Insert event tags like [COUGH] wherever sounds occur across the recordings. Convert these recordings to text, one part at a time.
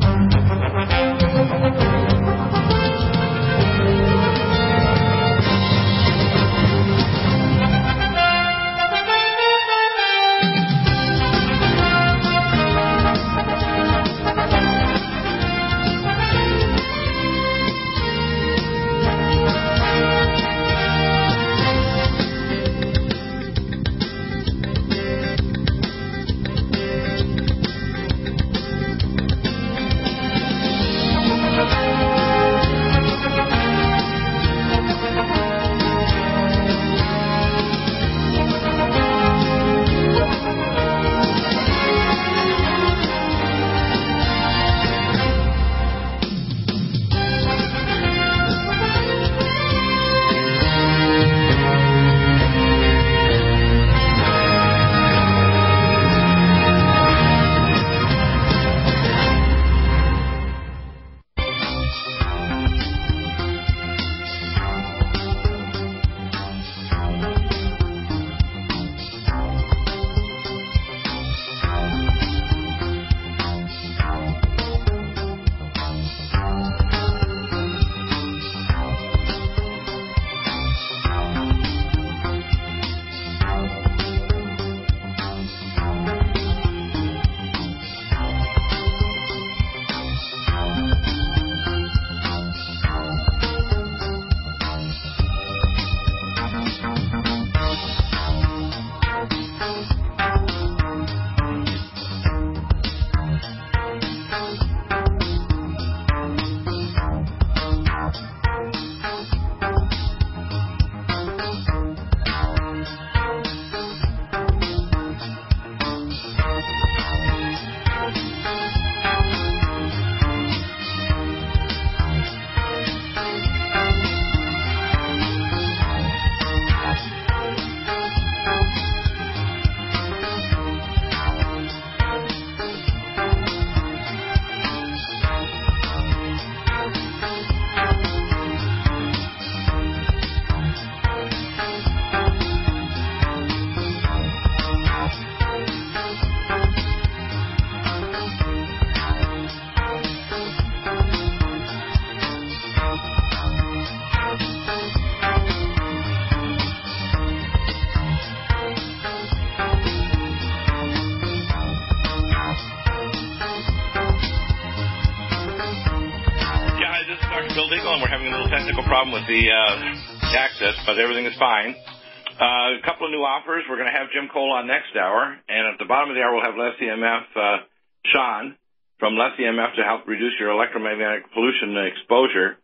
Thank you. Problem with the uh, access, but everything is fine. Uh, a couple of new offers. We're going to have Jim Cole on next hour, and at the bottom of the hour, we'll have LessEMF uh, Sean from LessEMF to help reduce your electromagnetic pollution exposure.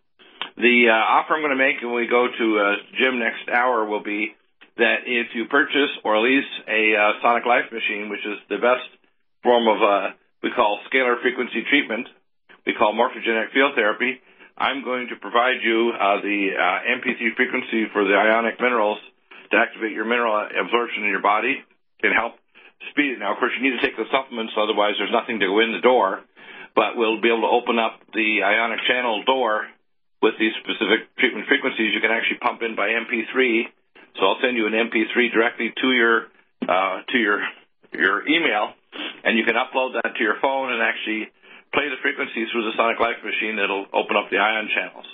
The uh, offer I'm going to make when we go to uh, Jim next hour will be that if you purchase or lease a uh, Sonic Life machine, which is the best form of uh, we call scalar frequency treatment, we call morphogenic field therapy, I'm going to provide you uh, the uh, MP3 frequency for the ionic minerals to activate your mineral absorption in your body. and help speed it. Now, of course, you need to take the supplements, otherwise there's nothing to go in the door. But we'll be able to open up the ionic channel door with these specific treatment frequencies. You can actually pump in by MP3. So I'll send you an MP3 directly to your uh, to your your email, and you can upload that to your phone and actually play the frequencies through the Sonic Life machine. It'll open up the ion channels.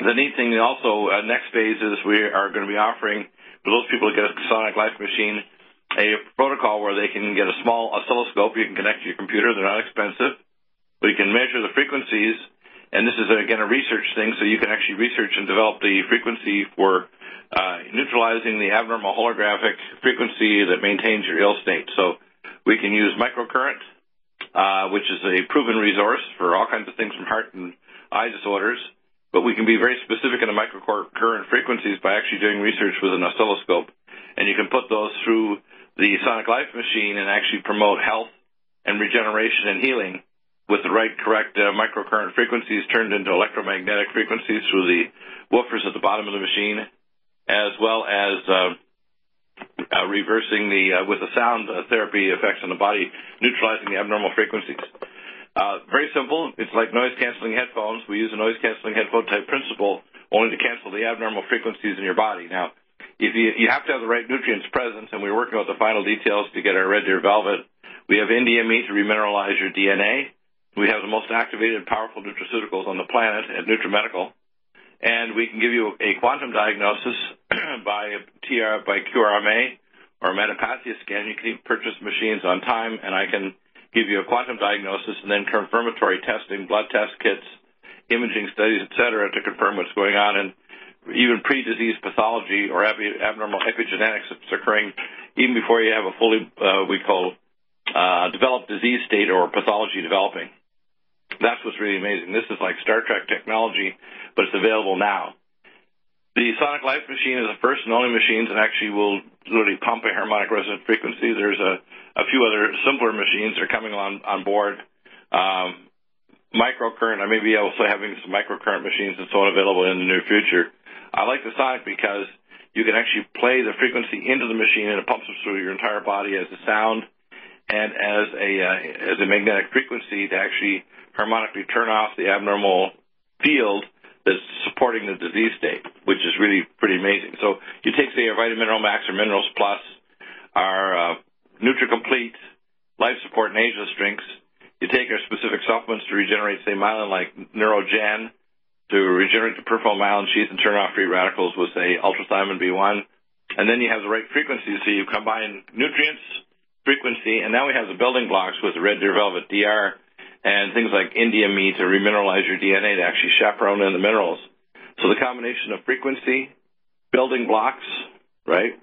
The neat thing also, uh, next phase is we are going to be offering for those people who get a Sonic Life machine a protocol where they can get a small oscilloscope you can connect to your computer. They're not expensive. We can measure the frequencies, and this is again a research thing, so you can actually research and develop the frequency for uh, neutralizing the abnormal holographic frequency that maintains your ill state. So we can use microcurrent, uh, which is a proven resource for all kinds of things from heart and eye disorders. But we can be very specific in the microcurrent frequencies by actually doing research with an oscilloscope. And you can put those through the Sonic Life machine and actually promote health and regeneration and healing with the right correct uh, microcurrent frequencies turned into electromagnetic frequencies through the woofers at the bottom of the machine, as well as uh, uh, reversing the uh, with the sound uh, therapy effects on the body, neutralizing the abnormal frequencies. Uh, very simple. It's like noise canceling headphones. We use a noise canceling headphone type principle only to cancel the abnormal frequencies in your body. Now, if you, you have to have the right nutrients present, and we're working out the final details to get our red deer velvet. We have NDME to remineralize your DNA. We have the most activated, powerful nutraceuticals on the planet at NutriMedical, and we can give you a quantum diagnosis [CLEARS THROAT] by TR by QRMA or metapathia scan. You can purchase machines on time, and I can give you a quantum diagnosis and then confirmatory testing, blood test kits, imaging studies, etc., to confirm what's going on. And even pre-disease pathology or abnormal epigenetics that's occurring even before you have a fully, uh, we call, uh, developed disease state or pathology developing. That's what's really amazing. This is like Star Trek technology, but it's available now. The Sonic Life machine is the first and only machine that actually will literally pump a harmonic resonant frequency. There's a, a few other simpler machines that are coming on, on board. Um, microcurrent, I may be also having some microcurrent machines and so on available in the near future. I like the Sonic because you can actually play the frequency into the machine and it pumps it through your entire body as a sound and as a uh, as a magnetic frequency to actually harmonically turn off the abnormal field that's supporting the disease state, which is really pretty amazing. So you take, say, our Vitamin Mineral Max or Minerals Plus, our uh, NutriComplete Life Support Nasal Drinks. You take our specific supplements to regenerate, say, myelin like Neurogen, to regenerate the peripheral myelin sheath and turn off free radicals with, say, ultrathymine B1. And then you have the right frequency, so you combine nutrients, frequency, and now we have the building blocks with the Red Deer Velvet DR and things like NDME to remineralize your DNA to actually chaperone in the minerals. So the combination of frequency, building blocks, right,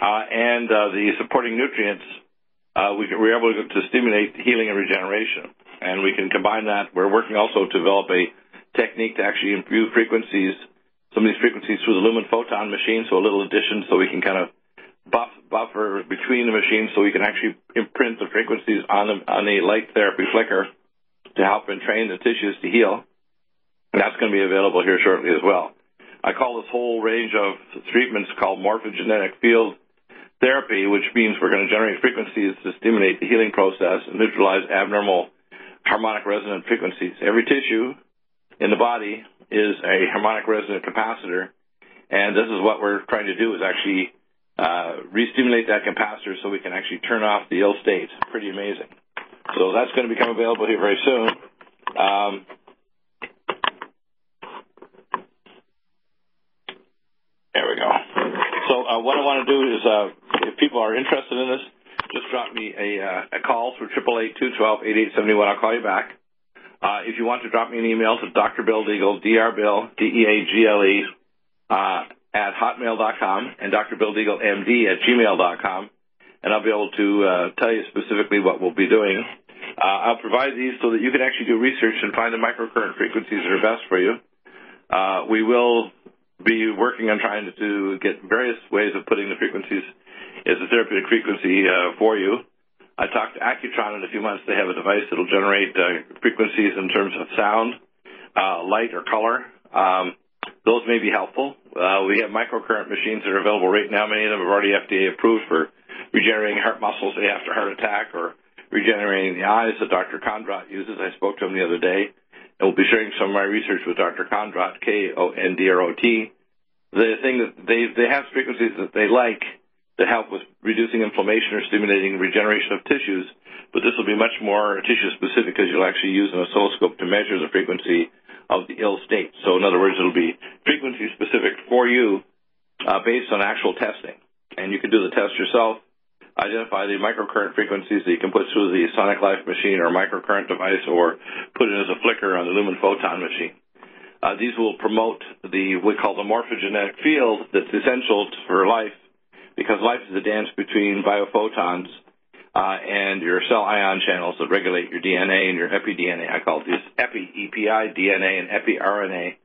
uh, and uh, the supporting nutrients, uh, we we're able to stimulate healing and regeneration. And we can combine that. We're working also to develop a technique to actually improve frequencies, some of these frequencies through the lumen photon machine, so a little addition so we can kind of buff, buffer between the machines so we can actually imprint the frequencies on the, on the light therapy flicker to help entrain the tissues to heal. And that's going to be available here shortly as well. I call this whole range of treatments called morphogenetic field therapy, which means we're going to generate frequencies to stimulate the healing process and neutralize abnormal harmonic resonant frequencies. Every tissue in the body is a harmonic resonant capacitor, and this is what we're trying to do is actually uh, re-stimulate that capacitor so we can actually turn off the ill state. Pretty amazing. So that's going to become available here very soon. Um, there we go. So uh, what I want to do is, uh, if people are interested in this, just drop me a, uh, a call through triple eight two twelve eight eight seventy one. I'll call you back. Uh, if you want to drop me an email to Dr. Bill Deagle, D-R-Bill, D-E-A-G-L-E, uh, at hotmail.com and Dr. Bill Deagle, MD at gmail.com, and I'll be able to uh, tell you specifically what we'll be doing. Uh, I'll provide these so that you can actually do research and find the microcurrent frequencies that are best for you. Uh, we will be working on trying to, get various ways of putting the frequencies as a therapeutic frequency for you. I talked to Acutron in a few months. They have a device that will generate uh, frequencies in terms of sound, uh, light, or color. Um, those may be helpful. Uh, we have microcurrent machines that are available right now. Many of them are already FDA approved for regenerating heart muscles after heart attack or regenerating the eyes that Dr. Kondrot uses. I spoke to him the other day, and we'll be sharing some of my research with Dr. Kondrot, K-O-N-D-R-O-T. The thing that they they have frequencies that they like to help with reducing inflammation or stimulating regeneration of tissues. But this will be much more tissue specific because you'll actually use an oscilloscope to measure the frequency of the ill state. So in other words, it'll be frequency specific for you uh, based on actual testing. And you can do the test yourself, identify the microcurrent frequencies that you can put through the Sonic Life machine or microcurrent device or put it as a flicker on the Lumen Photon machine. Uh, these will promote the we call the morphogenetic field that's essential for life because life is a dance between biophotons and your cell ion channels that regulate your DNA and your epiDNA. I call these epi, EPI, DNA, and epiRNA.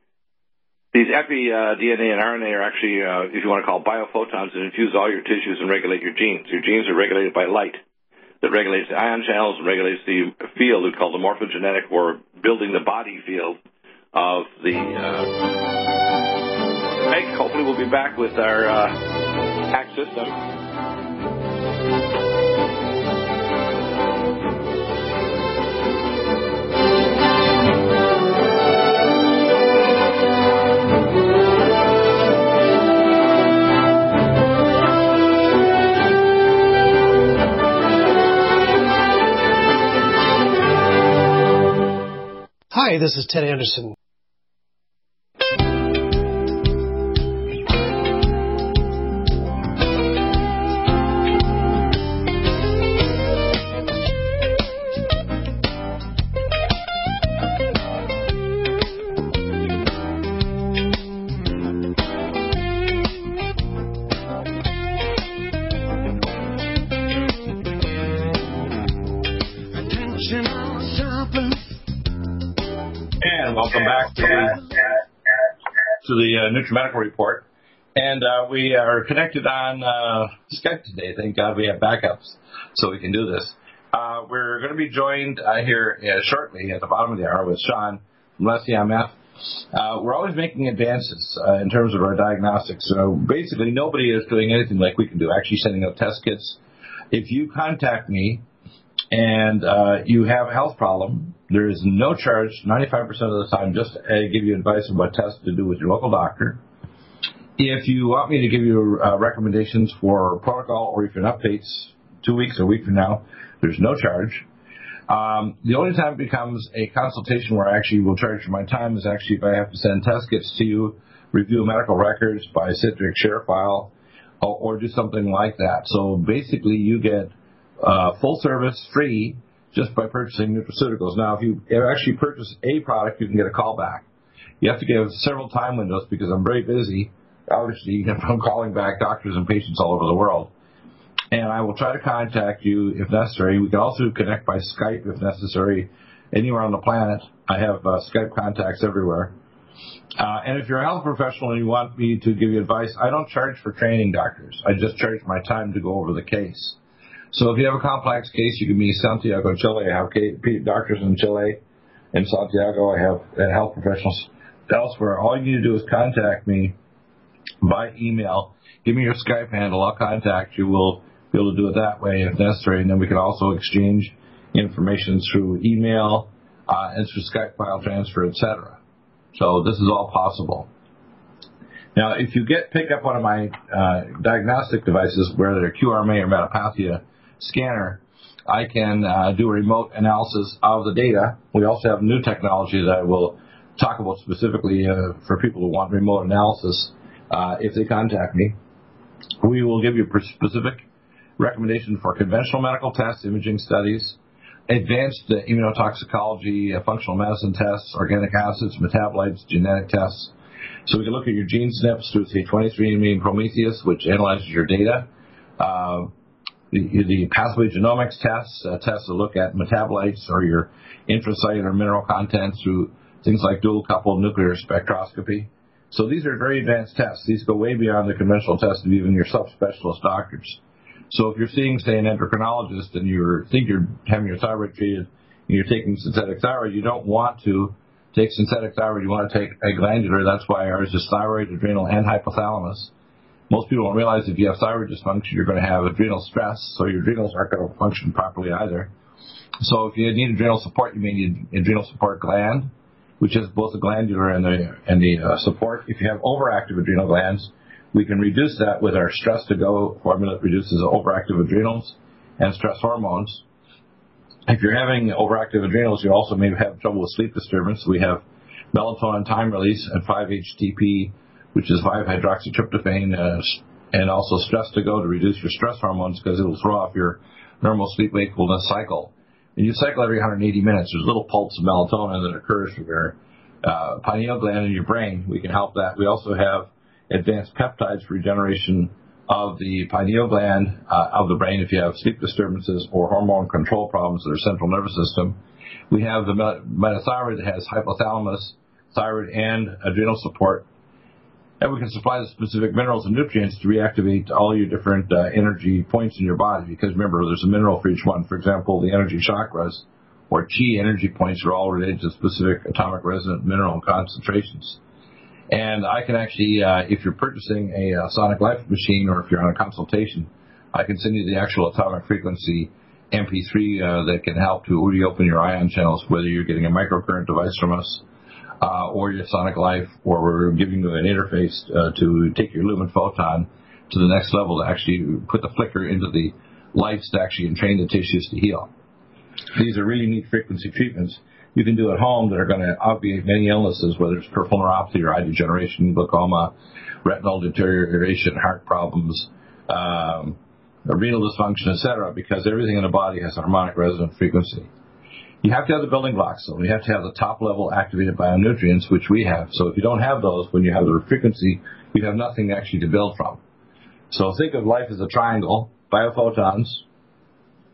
These epi uh, DNA and RNA are actually, uh, if you want to call biophotons, that infuse all your tissues and regulate your genes. Your genes are regulated by light that regulates the ion channels and regulates the field we call the morphogenetic or building the body field of the uh, make. Hopefully, we'll be back with our uh, hack system. Hi, this is Ted Anderson. To the uh, NutriMedical Report. And uh, we are connected on uh, Skype today. Thank God we have backups so we can do this. Uh, we're going to be joined uh, here uh, shortly at the bottom of the hour with Sean from LessEMF. Uh, we're always making advances in terms of our diagnostics. So basically, nobody is doing anything like we can do, actually sending out test kits. If you contact me and uh, you have a health problem, there is no charge 95% of the time just to uh, give you advice on what tests to do with your local doctor. If you want me to give you uh, recommendations for protocol or even updates two weeks or a week from now, there's no charge. Um, the only time it becomes a consultation where I actually will charge for my time is actually if I have to send test kits to you, review medical records by Citrix ShareFile, or, or do something like that. So basically, you get uh, full service, free, just by purchasing nutraceuticals. Now, if you actually purchase a product, you can get a call back. You have to give several time windows because I'm very busy. Obviously, I'm calling back doctors and patients all over the world. And I will try to contact you if necessary. We can also connect by Skype if necessary anywhere on the planet. I have uh, Skype contacts everywhere. Uh, and if you're a health professional and you want me to give you advice, I don't charge for training doctors. I just charge my time to go over the case. So if you have a complex case, you can be Santiago, Chile. I have doctors in Chile. In Santiago, I have uh, health professionals elsewhere. All you need to do is contact me by email. Give me your Skype handle. I'll contact you. We'll be able to do it that way if necessary. And then we can also exchange information through email uh, and through Skype file transfer, etc. So this is all possible. Now, if you get pick up one of my uh, diagnostic devices, whether they're QRMA or Metapathia, scanner, I can uh, do a remote analysis of the data. We also have new technology that I will talk about specifically uh, for people who want remote analysis uh, if they contact me. We will give you specific recommendation for conventional medical tests, imaging studies, advanced uh, immunotoxicology, uh, functional medicine tests, organic acids, metabolites, genetic tests. So we can look at your gene SNPs through, say, 23andMe and Promethease, which analyzes your data. Uh, the, the pathway genomics tests, uh, tests to look at metabolites or your intracellular mineral content through things like dual coupled nuclear spectroscopy. So these are very advanced tests. These go way beyond the conventional tests of even your subspecialist doctors. So if you're seeing, say, an endocrinologist and you think you're having your thyroid treated and you're taking synthetic thyroid, you don't want to take synthetic thyroid. You want to take a glandular. That's why ours is thyroid, adrenal, and hypothalamus. Most people don't realize if you have thyroid dysfunction, you're going to have adrenal stress, so your adrenals aren't going to function properly either. So if you need adrenal support, you may need adrenal support gland, which is both the glandular and the and the uh, support. If you have overactive adrenal glands, we can reduce that with our stress to go formula that reduces overactive adrenals and stress hormones. If you're having overactive adrenals, you also may have trouble with sleep disturbance. We have melatonin time release, and 5-HTP, which is 5-hydroxytryptophan, uh, and also stress to go to reduce your stress hormones because it'll throw off your normal sleep wakefulness cycle. And you cycle every 180 minutes. There's a little pulse of melatonin that occurs from your uh, pineal gland in your brain. We can help that. We also have advanced peptides for regeneration of the pineal gland uh, of the brain if you have sleep disturbances or hormone control problems in the central nervous system. We have the metathyroid that has hypothalamus, thyroid, and adrenal support. And we can supply the specific minerals and nutrients to reactivate all your different uh, energy points in your body. Because remember, there's a mineral for each one. For example, the energy chakras or chi energy points are all related to specific atomic resonant mineral concentrations. And I can actually, uh, if you're purchasing a uh, Sonic Life machine or if you're on a consultation, I can send you the actual atomic frequency MP3 uh, that can help to reopen your ion channels, whether you're getting a microcurrent device from us uh, or your Sonic Life, or we're giving you an interface uh, to take your Lumen Photon to the next level to actually put the flicker into the lights to actually entrain the tissues to heal. These are really neat frequency treatments you can do at home that are going to obviate many illnesses, whether it's peripheral neuropathy or eye degeneration, glaucoma, retinal deterioration, heart problems, um, renal dysfunction, etc., because everything in the body has a harmonic resonant frequency. You have to have the building blocks, So You have to have the top level activated bionutrients, which we have. So if you don't have those, when you have the frequency, you have nothing actually to build from. So think of life as a triangle, biophotons,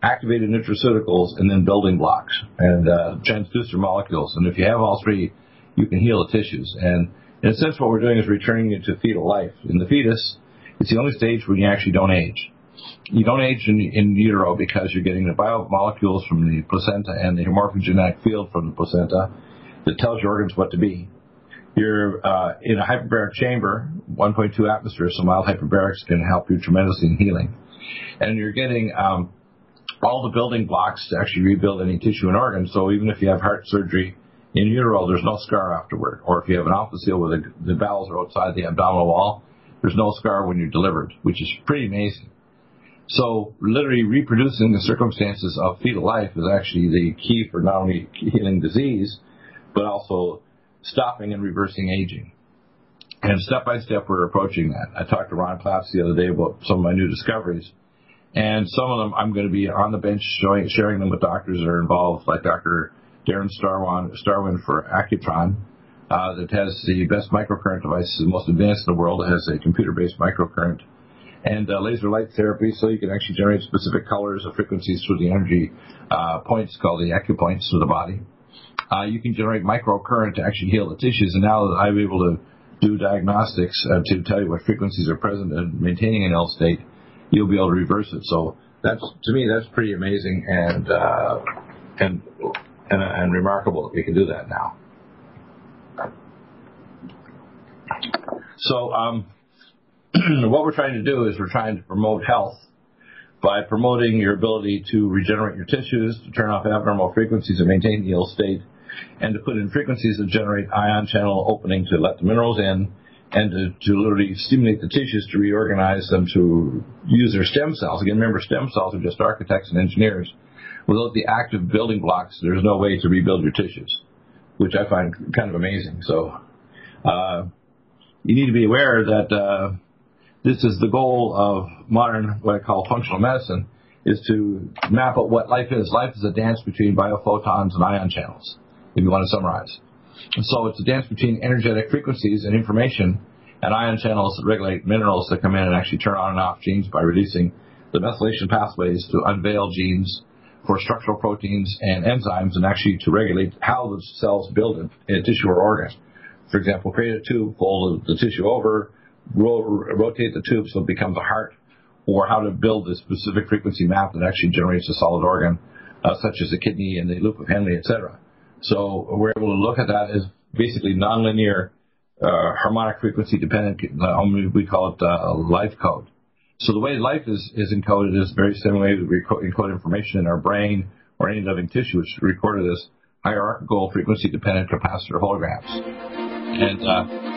activated nutraceuticals, and then building blocks and uh, transducer molecules. And if you have all three, you can heal the tissues. And in a sense, what we're doing is returning you to fetal life. In the fetus, it's the only stage when you actually don't age. You don't age in, in utero because you're getting the biomolecules from the placenta and the morphogenetic field from the placenta that tells your organs what to be. You're uh, in a hyperbaric chamber, 1.2 atmospheres, so mild hyperbarics can help you tremendously in healing. And you're getting um, all the building blocks to actually rebuild any tissue and organ. So even if you have heart surgery in utero, there's no scar afterward. Or if you have an omphalocele where the, the bowels are outside the abdominal wall, there's no scar when you're delivered, which is pretty amazing. So literally reproducing the circumstances of fetal life is actually the key for not only healing disease, but also stopping and reversing aging. And step by step, we're approaching that. I talked to Ron Claps the other day about some of my new discoveries and some of them I'm going to be on the bench showing, sharing them with doctors that are involved, like Dr. Darren Starwyn, Starwyn for Acutron, uh, that has the best microcurrent device, the most advanced in the world. It has a computer-based microcurrent and uh, laser light therapy, so you can actually generate specific colors or frequencies through the energy uh, points called the acupoints of the body. Uh, you can generate microcurrent to actually heal the tissues, and now that I'm able to do diagnostics uh, to tell you what frequencies are present and maintaining an ill state, you'll be able to reverse it. So that's to me that's pretty amazing and uh, and, and and remarkable that we can do that now. So um, [CLEARS THROAT] what we're trying to do is we're trying to promote health by promoting your ability to regenerate your tissues, to turn off abnormal frequencies and maintain the ill state, and to put in frequencies that generate ion channel opening to let the minerals in and to, to literally stimulate the tissues to reorganize them to use their stem cells. Again, remember, stem cells are just architects and engineers. Without the active building blocks, there's no way to rebuild your tissues, which I find kind of amazing. So, uh, you need to be aware that uh, this is the goal of modern, what I call functional medicine, is to map out what life is. Life is a dance between biophotons and ion channels, if you want to summarize. And so it's a dance between energetic frequencies and information and ion channels that regulate minerals that come in and actually turn on and off genes by releasing the methylation pathways to unveil genes for structural proteins and enzymes and actually to regulate how the cells build in a tissue or organ. For example, create a tube, fold the tissue over, rotate the tube so it becomes a heart, or how to build a specific frequency map that actually generates a solid organ, uh, such as the kidney and the loop of Henle, etc. So we're able to look at that as basically nonlinear, uh, harmonic frequency dependent, uh, we call it uh, life code. So the way life is, is encoded is very similar to we encode information in our brain or any living tissue, which is recorded as hierarchical frequency dependent capacitor holograms. And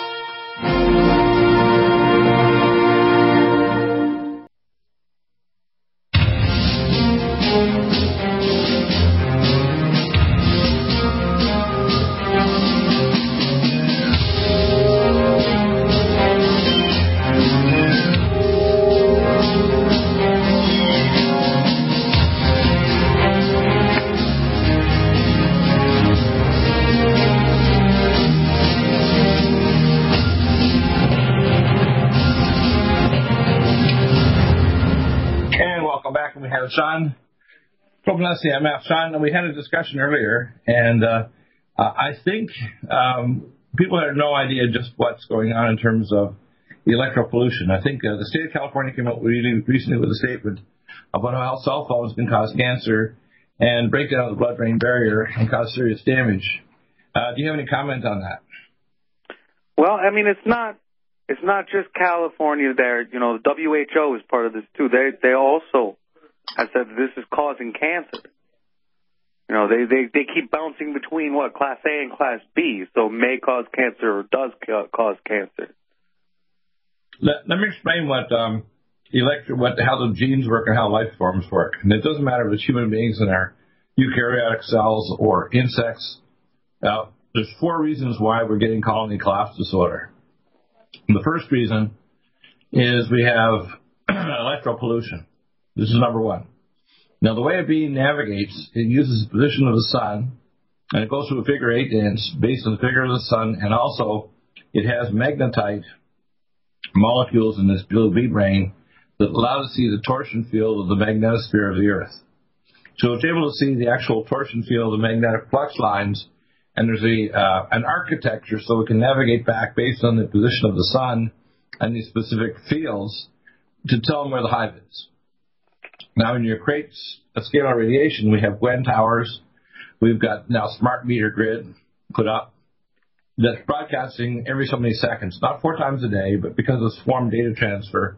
from LessEMF. Sean, we had a discussion earlier, and uh, I think um, people have no idea just what's going on in terms of electro pollution. I think uh, the state of California came out really recently with a statement about how cell phones can cause cancer and break down the blood-brain barrier and cause serious damage. Uh, do you have any comment on that? Well, I mean, it's not it's not just California. There, you know, the WHO is part of this too. They they also I said this is causing cancer. You know, they, they, they keep bouncing between what, class A and class B, so may cause cancer or does ca- cause cancer. Let, let me explain what, um, electro, what, how the genes work and how life forms work. And it doesn't matter if it's human beings in our eukaryotic cells or insects. Now, there's four reasons why we're getting colony collapse disorder. And the first reason is we have [CLEARS THROAT] electropollution. This is number one. Now, the way a bee navigates, it uses the position of the sun, and it goes through a figure eight dance based on the figure of the sun, and also it has magnetite molecules in this blue bee brain that allow it to see the torsion field of the magnetosphere of the Earth. So it's able to see the actual torsion field of the magnetic flux lines, and there's a uh, an architecture so it can navigate back based on the position of the sun and these specific fields to tell them where the hive is. Now, in your crates of scalar radiation, we have Gwen towers. We've got now smart meter grid put up that's broadcasting every so many seconds, not four times a day, but because of swarm data transfer,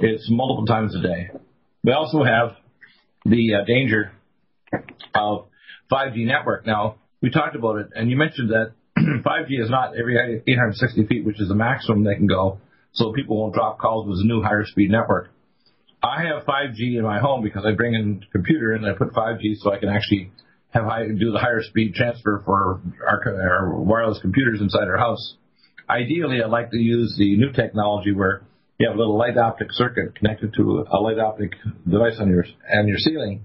it's multiple times a day. We also have the uh, danger of 5G network. Now, we talked about it, and you mentioned that [CLEARS THROAT] 5G is not every 860 feet, which is the maximum they can go, so people won't drop calls with a new higher speed network. I have 5G in my home because I bring in computer and I put 5G so I can actually have high, do the higher speed transfer for our, our wireless computers inside our house. Ideally, I'd like to use the new technology where you have a little light optic circuit connected to a light optic device on your on your ceiling,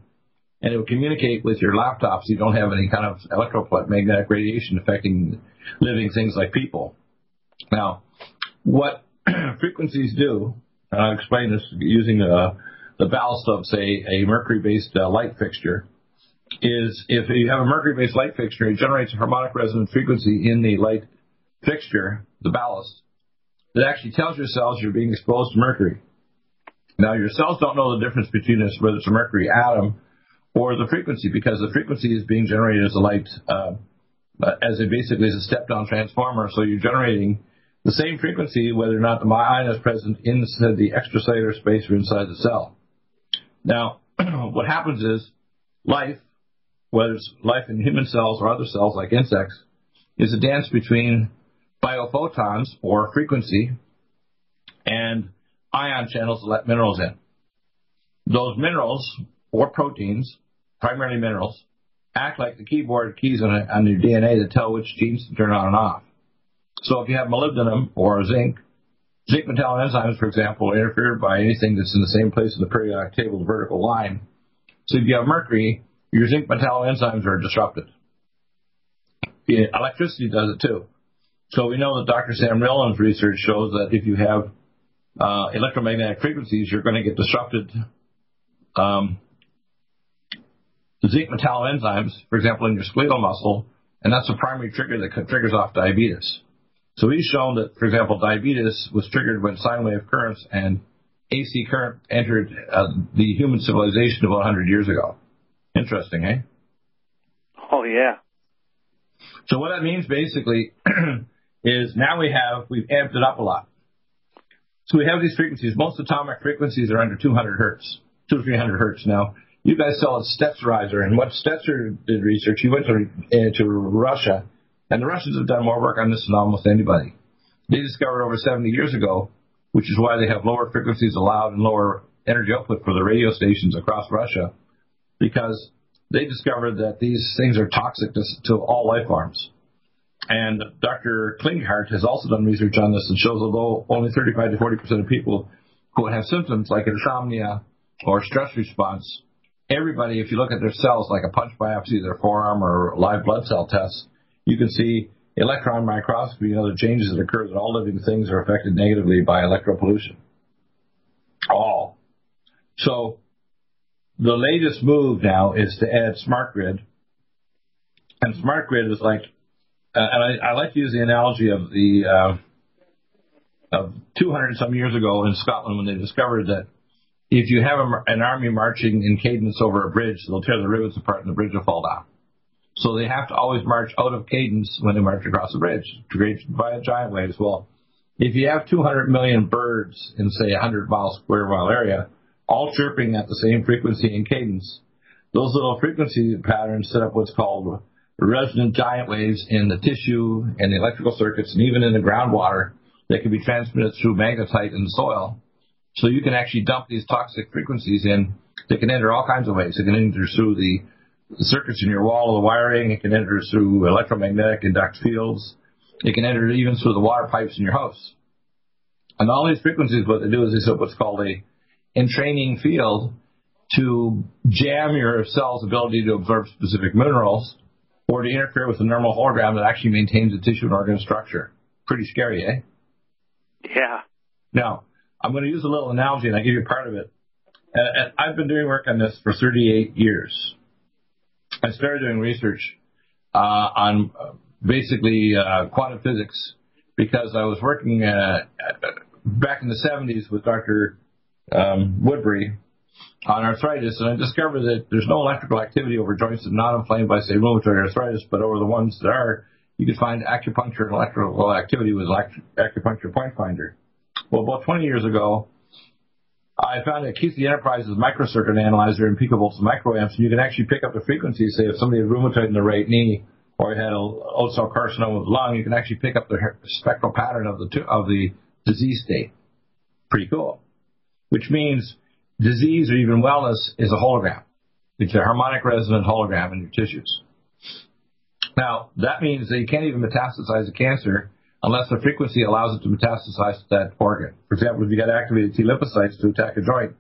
and it will communicate with your laptop so you don't have any kind of electromagnetic radiation affecting living things like people. Now, what [CLEARS THROAT] frequencies do I'll explain this using uh, the ballast of, say, a mercury-based uh, light fixture, is if you have a mercury-based light fixture, it generates a harmonic resonant frequency in the light fixture, the ballast, that actually tells your cells you're being exposed to mercury. Now, your cells don't know the difference between this, whether it's a mercury atom or the frequency, because the frequency is being generated as a light, uh, as a basically as a step-down transformer. So you're generating the same frequency whether or not the ion is present inside the extracellular space or inside the cell. Now, [CLEARS THROAT] what happens is life, whether it's life in human cells or other cells like insects, is a dance between biophotons or frequency and ion channels that let minerals in. Those minerals or proteins, primarily minerals, act like the keyboard keys on, on your DNA that tell which genes to turn on and off. So if you have molybdenum or zinc, zinc metalloenzymes, for example, are interfered by anything that's in the same place in the periodic table, the vertical line. So if you have mercury, your zinc metalloenzymes are disrupted. Electricity does it too. So we know that Dr. Sam Rowland's research shows that if you have uh, electromagnetic frequencies, you're going to get disrupted um, zinc metalloenzymes, for example, in your skeletal muscle, and that's the primary trigger that triggers off diabetes. So he's shown that, for example, diabetes was triggered when sine wave currents and AC current entered uh, the human civilization about 100 years ago. Interesting, eh? Oh, yeah. So what that means basically [CLEARS THROAT] is now we have, we've amped it up a lot. So we have these frequencies. Most atomic frequencies are under 200 hertz, 200 or 300 hertz. Now, you guys sell a Stetzerizer, and what Stetzer did research, he went to, uh, to Russia, and the Russians have done more work on this than almost anybody. They discovered over 70 years ago, which is why they have lower frequencies allowed and lower energy output for the radio stations across Russia, because they discovered that these things are toxic to, to all life forms. And Dr. Klinghardt has also done research on this and shows although only 35 to 40 percent of people who have symptoms like insomnia or stress response, everybody, if you look at their cells, like a punch biopsy, their forearm or live blood cell tests, you can see electron microscopy and other changes that occur that all living things are affected negatively by electropollution. All. So the latest move now is to add smart grid. And smart grid is like, uh, and I, I, like to use the analogy of the uh, of 200 some years ago in Scotland when they discovered that if you have a, an army marching in cadence over a bridge, they'll tear the rivets apart and the bridge will fall down. So they have to always march out of cadence when they march across the bridge to create giant waves. Well, if you have 200 million birds in say a 100 mile square mile area, all chirping at the same frequency and cadence, those little frequency patterns set up what's called resonant giant waves in the tissue and the electrical circuits and even in the groundwater that can be transmitted through magnetite in the soil. So you can actually dump these toxic frequencies in. They can enter all kinds of ways. They can enter through the, the circuits in your wall, the wiring. It can enter through electromagnetic induct fields. It can enter even through the water pipes in your house. And all these frequencies, what they do is they set what's called a entraining field to jam your cell's ability to absorb specific minerals or to interfere with the normal hologram that actually maintains the tissue and organ structure. Pretty scary, eh? Yeah. Now, I'm going to use a little analogy and I give you part of it. And I've been doing work on this for 38 years. I started doing research uh, on basically uh, quantum physics because I was working uh, back in the 70s with Dr um, Woodbury on arthritis, and I discovered that there's no electrical activity over joints that are not inflamed by, say, rheumatoid arthritis, but over the ones that are, you can find acupuncture and electrical activity with acupuncture point finder. Well, about 20 years ago, I found that Keithley Enterprises microcircuit analyzer in picovolts and microamps, and you can actually pick up the frequency. Say if somebody had rheumatoid in the right knee or had a oat cell carcinoma of the lung, you can actually pick up the spectral pattern of the of the disease state. Pretty cool which means disease or even wellness is a hologram. It's a harmonic resonant hologram in your tissues. Now, that means that you can't even metastasize a cancer unless the frequency allows it to metastasize to that organ. For example, if you got activated T lymphocytes to attack a joint,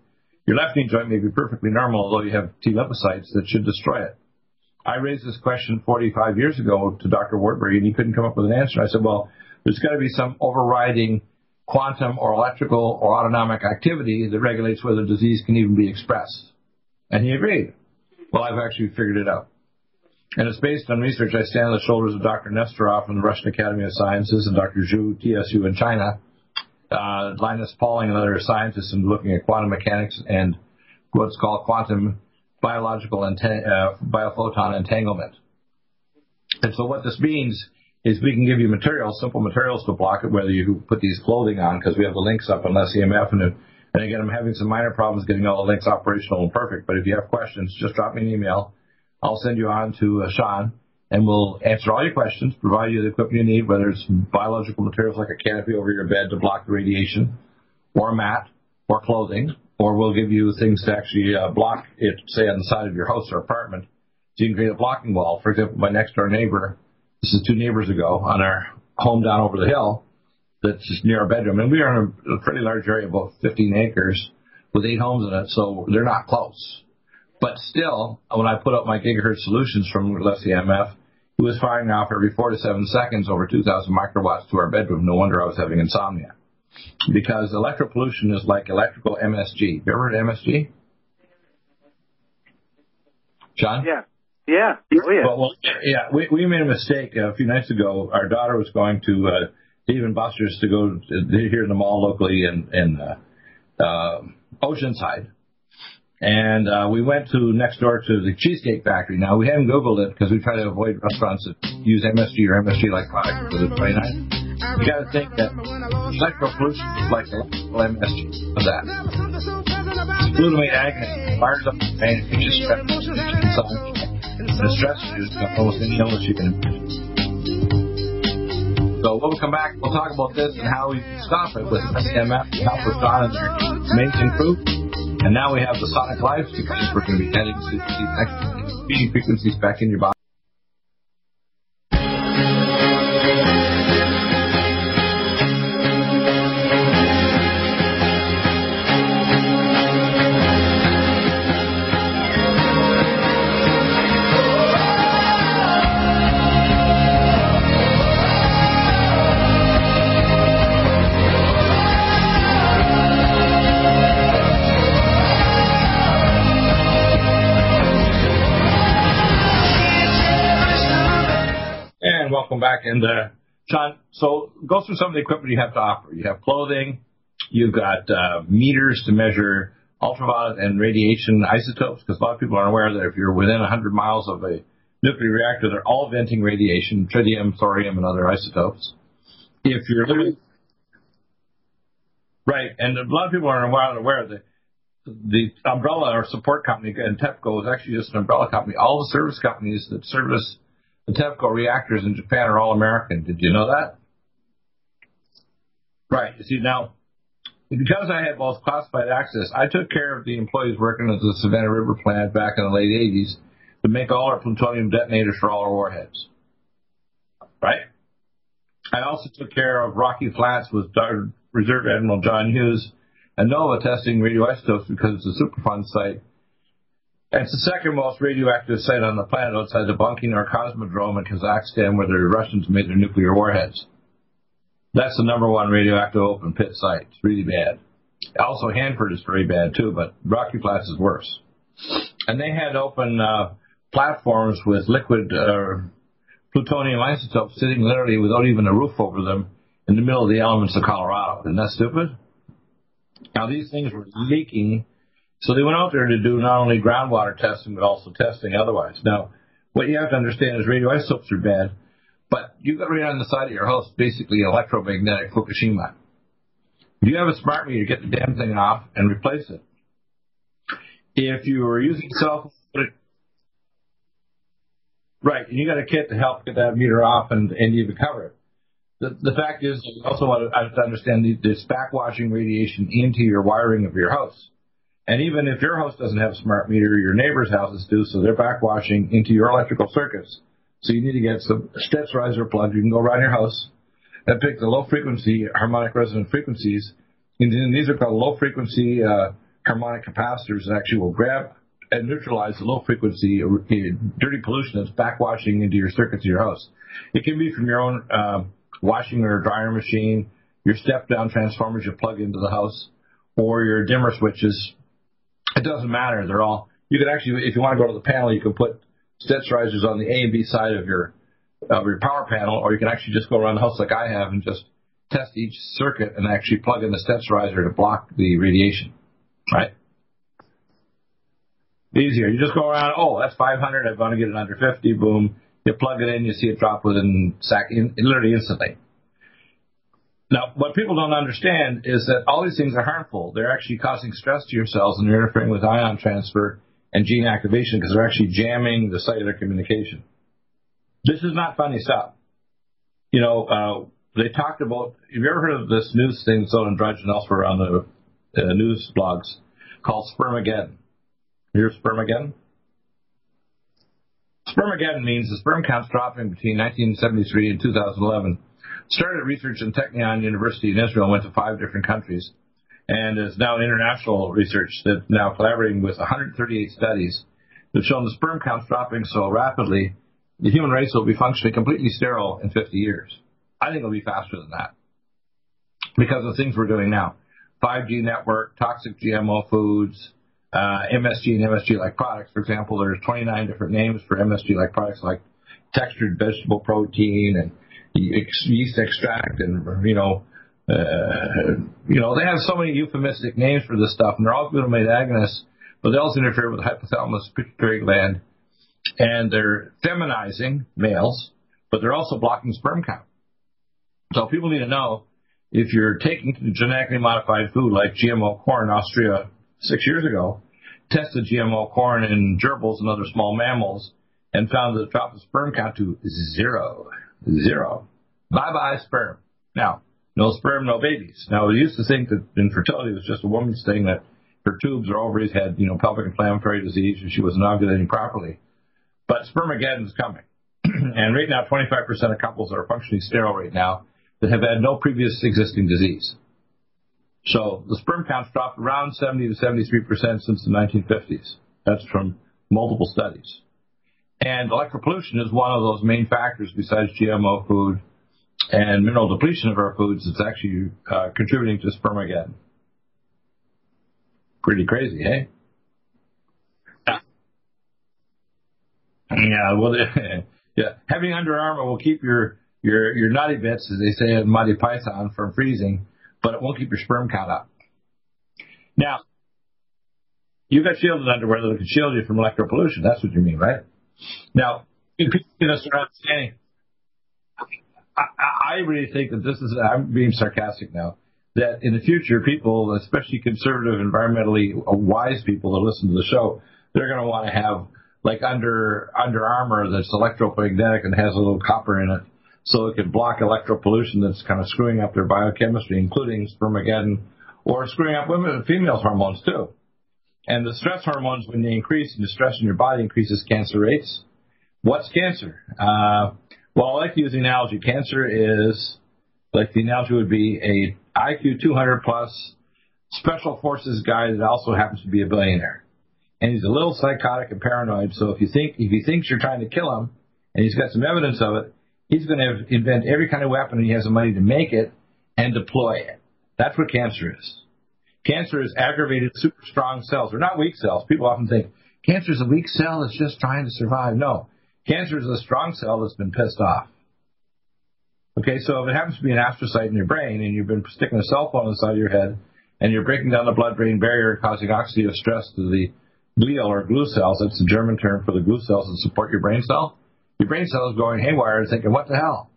your left knee joint may be perfectly normal, although you have T lymphocytes that should destroy it. I raised this question 45 years ago to Dr. Woodbury, and he couldn't come up with an answer. I said, well, there's got to be some overriding quantum or electrical or autonomic activity that regulates whether disease can even be expressed. And he agreed. Well, I've actually figured it out. And it's based on research. I stand on the shoulders of Dr. Nesterov from the Russian Academy of Sciences and Dr. Zhu, TSU in China, uh, Linus Pauling and other scientists in looking at quantum mechanics and what's called quantum biological enta- uh, biophoton entanglement. And so what this means is we can give you materials, simple materials to block it, whether you put these clothing on, because we have the links up on LessEMF. And, and again, I'm having some minor problems getting all the links operational and perfect. But if you have questions, just drop me an email. I'll send you on to uh, Sean, and we'll answer all your questions, provide you the equipment you need, whether it's biological materials like a canopy over your bed to block the radiation, or a mat, or clothing, or we'll give you things to actually uh, block it, say, on the side of your house or apartment. So you can create a blocking wall. For example, my next door neighbor this is two neighbors ago on our home down over the hill that's just near our bedroom. And we are in a pretty large area, about 15 acres, with eight homes in it, so they're not close. But still, when I put up my gigahertz solutions from LessEMF, it was firing off every four to seven seconds over 2,000 microwatts to our bedroom. No wonder I was having insomnia. Because electropollution is like electrical MSG. You ever heard of MSG? John? Yeah. Yeah. Oh, yeah. Well, well, yeah, we, we made a mistake a few nights ago. Our daughter was going to uh, Dave and Buster's to go to, here in the mall locally in, in uh, uh, Oceanside. And uh, we went to next door to the Cheesecake Factory. Now, we hadn't Googled it because we try to avoid restaurants that use MSG or MSG-like products for the 29. You got to think that electropollution is like MSG of that. glutamate agonist fires up the brain, it makes you stress, and you almost any illness you can imagine. So when we come back, we'll talk about this and how we stop it with help with Don and their amazing crew. And now we have the SonicLife because we're going to be heading to these feeding frequencies back in your body. And uh, Sean, so go through some of the equipment you have to offer. You have clothing, you've got uh, meters to measure ultraviolet and radiation isotopes, because a lot of people aren't aware that if you're within 100 miles of a nuclear reactor, they're all venting radiation, tritium, thorium, and other isotopes. If you're living, right, and a lot of people aren't aware that the umbrella or support company, and TEPCO is actually just an umbrella company. All the service companies that service the TEPCO reactors in Japan are all American. Did you know that? Right. You see, now, because I had both classified access, I took care of the employees working at the Savannah River plant back in the late 80s to make all our plutonium detonators for all our warheads. Right? I also took care of Rocky Flats with Reserve Admiral John Hughes and NOVA testing radioisotopes because it's a Superfund site. It's the second most radioactive site on the planet outside the Baikonur Cosmodrome in Kazakhstan where the Russians made their nuclear warheads. That's the number one radioactive open pit site. It's really bad. Also, Hanford is very bad too, but Rocky Flats is worse. And they had open uh, platforms with liquid uh, plutonium isotopes sitting literally without even a roof over them in the middle of the elements of Colorado. Isn't that stupid? Now, these things were leaking, so they went out there to do not only groundwater testing, but also testing otherwise. Now, what you have to understand is radioisotopes are bad, but you've got right on the side of your house basically electromagnetic Fukushima. If you have a smart meter, get the damn thing off and replace it. If you are using cell phone, right, and you got a kit to help get that meter off and, and even cover it. The, the fact is, you also want to uh, understand this backwashing radiation into your wiring of your house. And even if your house doesn't have a smart meter, your neighbor's houses do, so they're backwashing into your electrical circuits. So you need to get some Stetzerizer plugs. You can go around your house and pick the low frequency harmonic resonant frequencies. And then these are called low frequency uh, harmonic capacitors that actually will grab and neutralize the low frequency uh, dirty pollution that's backwashing into your circuits of your house. It can be from your own uh, washing or dryer machine, your step down transformers you plug into the house, or your dimmer switches. It doesn't matter. They're all, you can actually, if you want to go to the panel, you can put Stetzerizers on the A and B side of your, of your power panel, or you can actually just go around the house like I have and just test each circuit and actually plug in the Stetzerizer to block the radiation. Right? Easier. You just go around, oh, that's 500, I want to get it under 50, boom. You plug it in, you see it drop within sac, in, literally instantly. Now, what people don't understand is that all these things are harmful. They're actually causing stress to your cells and they're interfering with ion transfer and gene activation because they're actually jamming the cellular communication. This is not funny stuff. You know, uh, they talked about, have you ever heard of this news thing that's on Drudge and elsewhere on the uh, news blogs called Spermageddon? Here's Spermageddon? Spermageddon means the sperm counts dropping between 1973 and 2011. Started research in Technion University in Israel, went to five different countries, and is now international research that now collaborating with 138 studies that shown the sperm counts dropping so rapidly, the human race will be functioning completely sterile in 50 years. I think it'll be faster than that because of things we're doing now. 5G network, toxic GMO foods, uh, MSG and MSG-like products. For example, there's 29 different names for MSG-like products like textured vegetable protein and yeast extract and, you know, uh, you know, they have so many euphemistic names for this stuff, and they're all glutamate agonists, but they also interfere with the hypothalamus pituitary gland, and they're feminizing males, but they're also blocking sperm count. So people need to know if you're taking genetically modified food like GMO corn, in Austria six years ago, tested GMO corn in gerbils and other small mammals and found that it dropped the sperm count to zero. Zero. Bye bye sperm. Now, no sperm, no babies. Now, we used to think that infertility was just a woman's thing that her tubes or ovaries had, you know, pelvic inflammatory disease and she wasn't ovulating properly. But spermageddon is coming. [CLEARS THROAT] and right now, 25% of couples are functionally sterile right now that have had no previous existing disease. So the sperm count's dropped around 70 to 73% since the 1950s. That's from multiple studies. And electropollution is one of those main factors besides GMO food and mineral depletion of our foods that's actually uh, contributing to spermageddon. Pretty crazy, eh? [LAUGHS] Yeah, well, [LAUGHS] yeah. Having Under Armour will keep your your your naughty bits, as they say in Monty Python, from freezing, but it won't keep your sperm count up. Now, you've got shielded underwear that can shield you from electropollution. That's what you mean, right? Now, people can start understanding. I, I really think that this is. I'm being sarcastic now. That in the future, people, especially conservative, environmentally wise people that listen to the show, they're going to want to have like under Under Armour that's electromagnetic and has a little copper in it, so it can block electropollution that's kind of screwing up their biochemistry, including spermageddon, or screwing up women and females' hormones too. And the stress hormones, when they increase, and the stress in your body increases cancer rates. What's cancer? Uh, well, I like to use the analogy. Cancer is like the analogy would be a IQ 200 plus special forces guy that also happens to be a billionaire and he's a little psychotic and paranoid. So if you think if he thinks you're trying to kill him, and he's got some evidence of it, he's going to invent every kind of weapon, and he has the money to make it and deploy it. That's what cancer is. Cancer is aggravated, super strong cells. They're not weak cells. People often think cancer is a weak cell that's just trying to survive. No, cancer is a strong cell that's been pissed off. Okay, so if it happens to be an astrocyte in your brain, and you've been sticking a cell phone inside your head, and you're breaking down the blood-brain barrier, causing oxidative stress to the glial or glue cells, that's the German term for the glue cells that support your brain cell, your brain cell is going haywire and thinking, what the hell?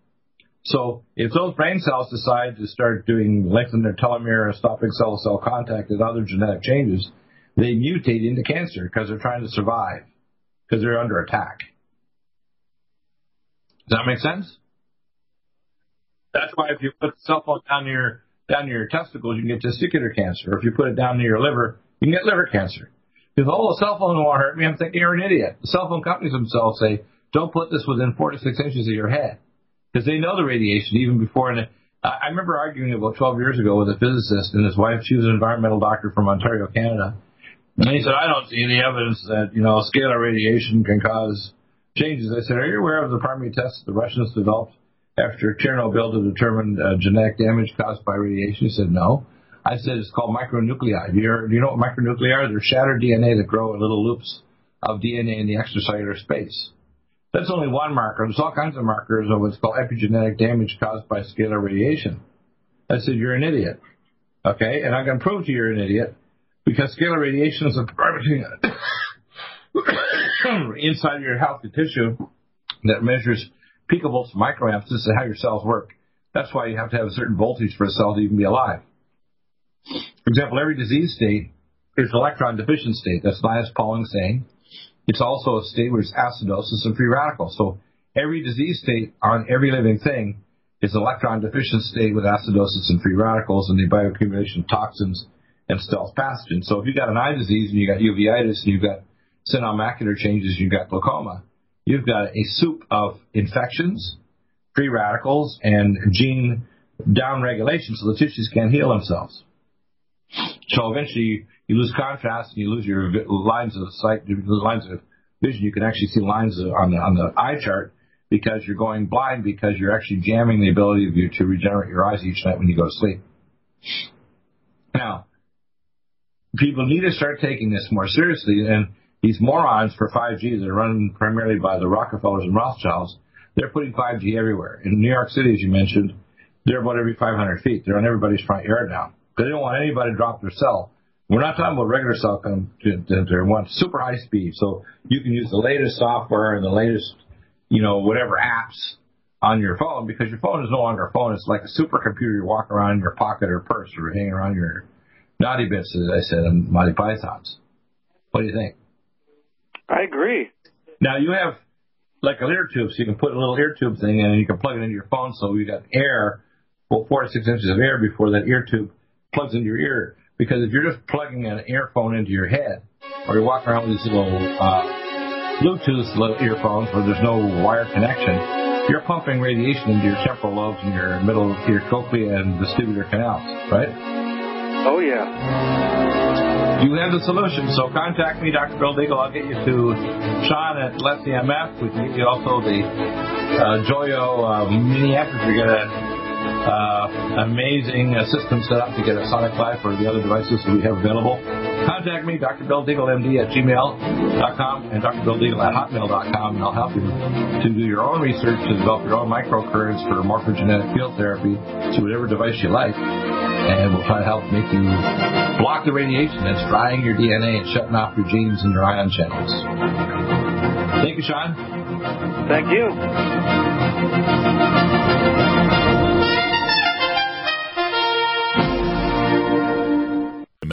So if those brain cells decide to start doing lengthen their telomere, stopping cell-to-cell contact, and other genetic changes, they mutate into cancer because they're trying to survive because they're under attack. Does that make sense? That's why if you put the cell phone down your down your testicles, you can get testicular cancer. Or if you put it down near your liver, you can get liver cancer. If oh, a cell phone won't hurt me, I'm thinking you're an idiot. The cell phone companies themselves say, don't put this within four to six inches of your head. Because they know the radiation even before. And I remember arguing about 12 years ago with a physicist and his wife. She was an environmental doctor from Ontario, Canada. And he said, I don't see any evidence that, you know, scalar radiation can cause changes. I said, are you aware of the primary tests the Russians developed after Chernobyl to determine uh, genetic damage caused by radiation? He said, no. I said it's called micronuclei. Do you, do you know what micronuclei are? They're shattered DNA that grow in little loops of DNA in the extracellular space. That's only one marker. There's all kinds of markers of what's called epigenetic damage caused by scalar radiation. I said, you're an idiot. Okay? And I can prove to you you're an idiot because scalar radiation is a [COUGHS] inside your healthy tissue that measures picovolts, microamps. This is how your cells work. That's why you have to have a certain voltage for a cell to even be alive. For example, every disease state is electron deficient state. That's Linus Pauling saying. It's also a state where it's acidosis and free radicals. So every disease state on every living thing is an electron deficient state with acidosis and free radicals and the bioaccumulation of toxins and stealth pathogens. So if you've got an eye disease and you've got uveitis and you've got senile macular changes, you've got glaucoma, you've got a soup of infections, free radicals, and gene downregulation so the tissues can't heal themselves. So eventually you lose contrast and you lose your lines of sight, lines of vision. You can actually see lines on the on the eye chart because you're going blind because you're actually jamming the ability of you to regenerate your eyes each night when you go to sleep. Now, people need to start taking this more seriously, and these morons for 5G that are run primarily by the Rockefellers and Rothschilds, they're putting 5G everywhere. In New York City, as you mentioned, they're about every 500 feet. They're on everybody's front yard now. They don't want anybody to drop their cell. We're not talking about regular cell They want super high speed, so you can use the latest software and the latest, you know, whatever apps on your phone because your phone is no longer a phone. It's like a supercomputer you walk around in your pocket or purse or hanging around your naughty bits, as I said, and Monty Pythons. What do you think? I agree. Now you have like an ear tube, so you can put a little ear tube thing in, and you can plug it into your phone, so you got air, well, four to six inches of air before that ear tube plugs into your ear. Because if you're just plugging an earphone into your head, or you're walking around with these little uh, Bluetooth little earphones where there's no wire connection, you're pumping radiation into your temporal lobes and your middle your cochlea and vestibular canals, right? Oh yeah. You have the solution, so contact me, Dr. Bill Deagle. I'll get you to Sean at LessEMF. We can get you also the uh, Joyo uh, mini amp if you're gonna uh, amazing uh, system set up to get a Sonic 5 for the other devices we have available. Contact me, Dr. Bill Deagle, MD at gmail.com and Dr. Bill Deagle at hotmail.com, and I'll help you to do your own research to develop your own microcurrents for morphogenetic field therapy to whatever device you like. And we'll try to help make you block the radiation that's drying your DNA and shutting off your genes and your ion channels. Thank you, Sean. Thank you.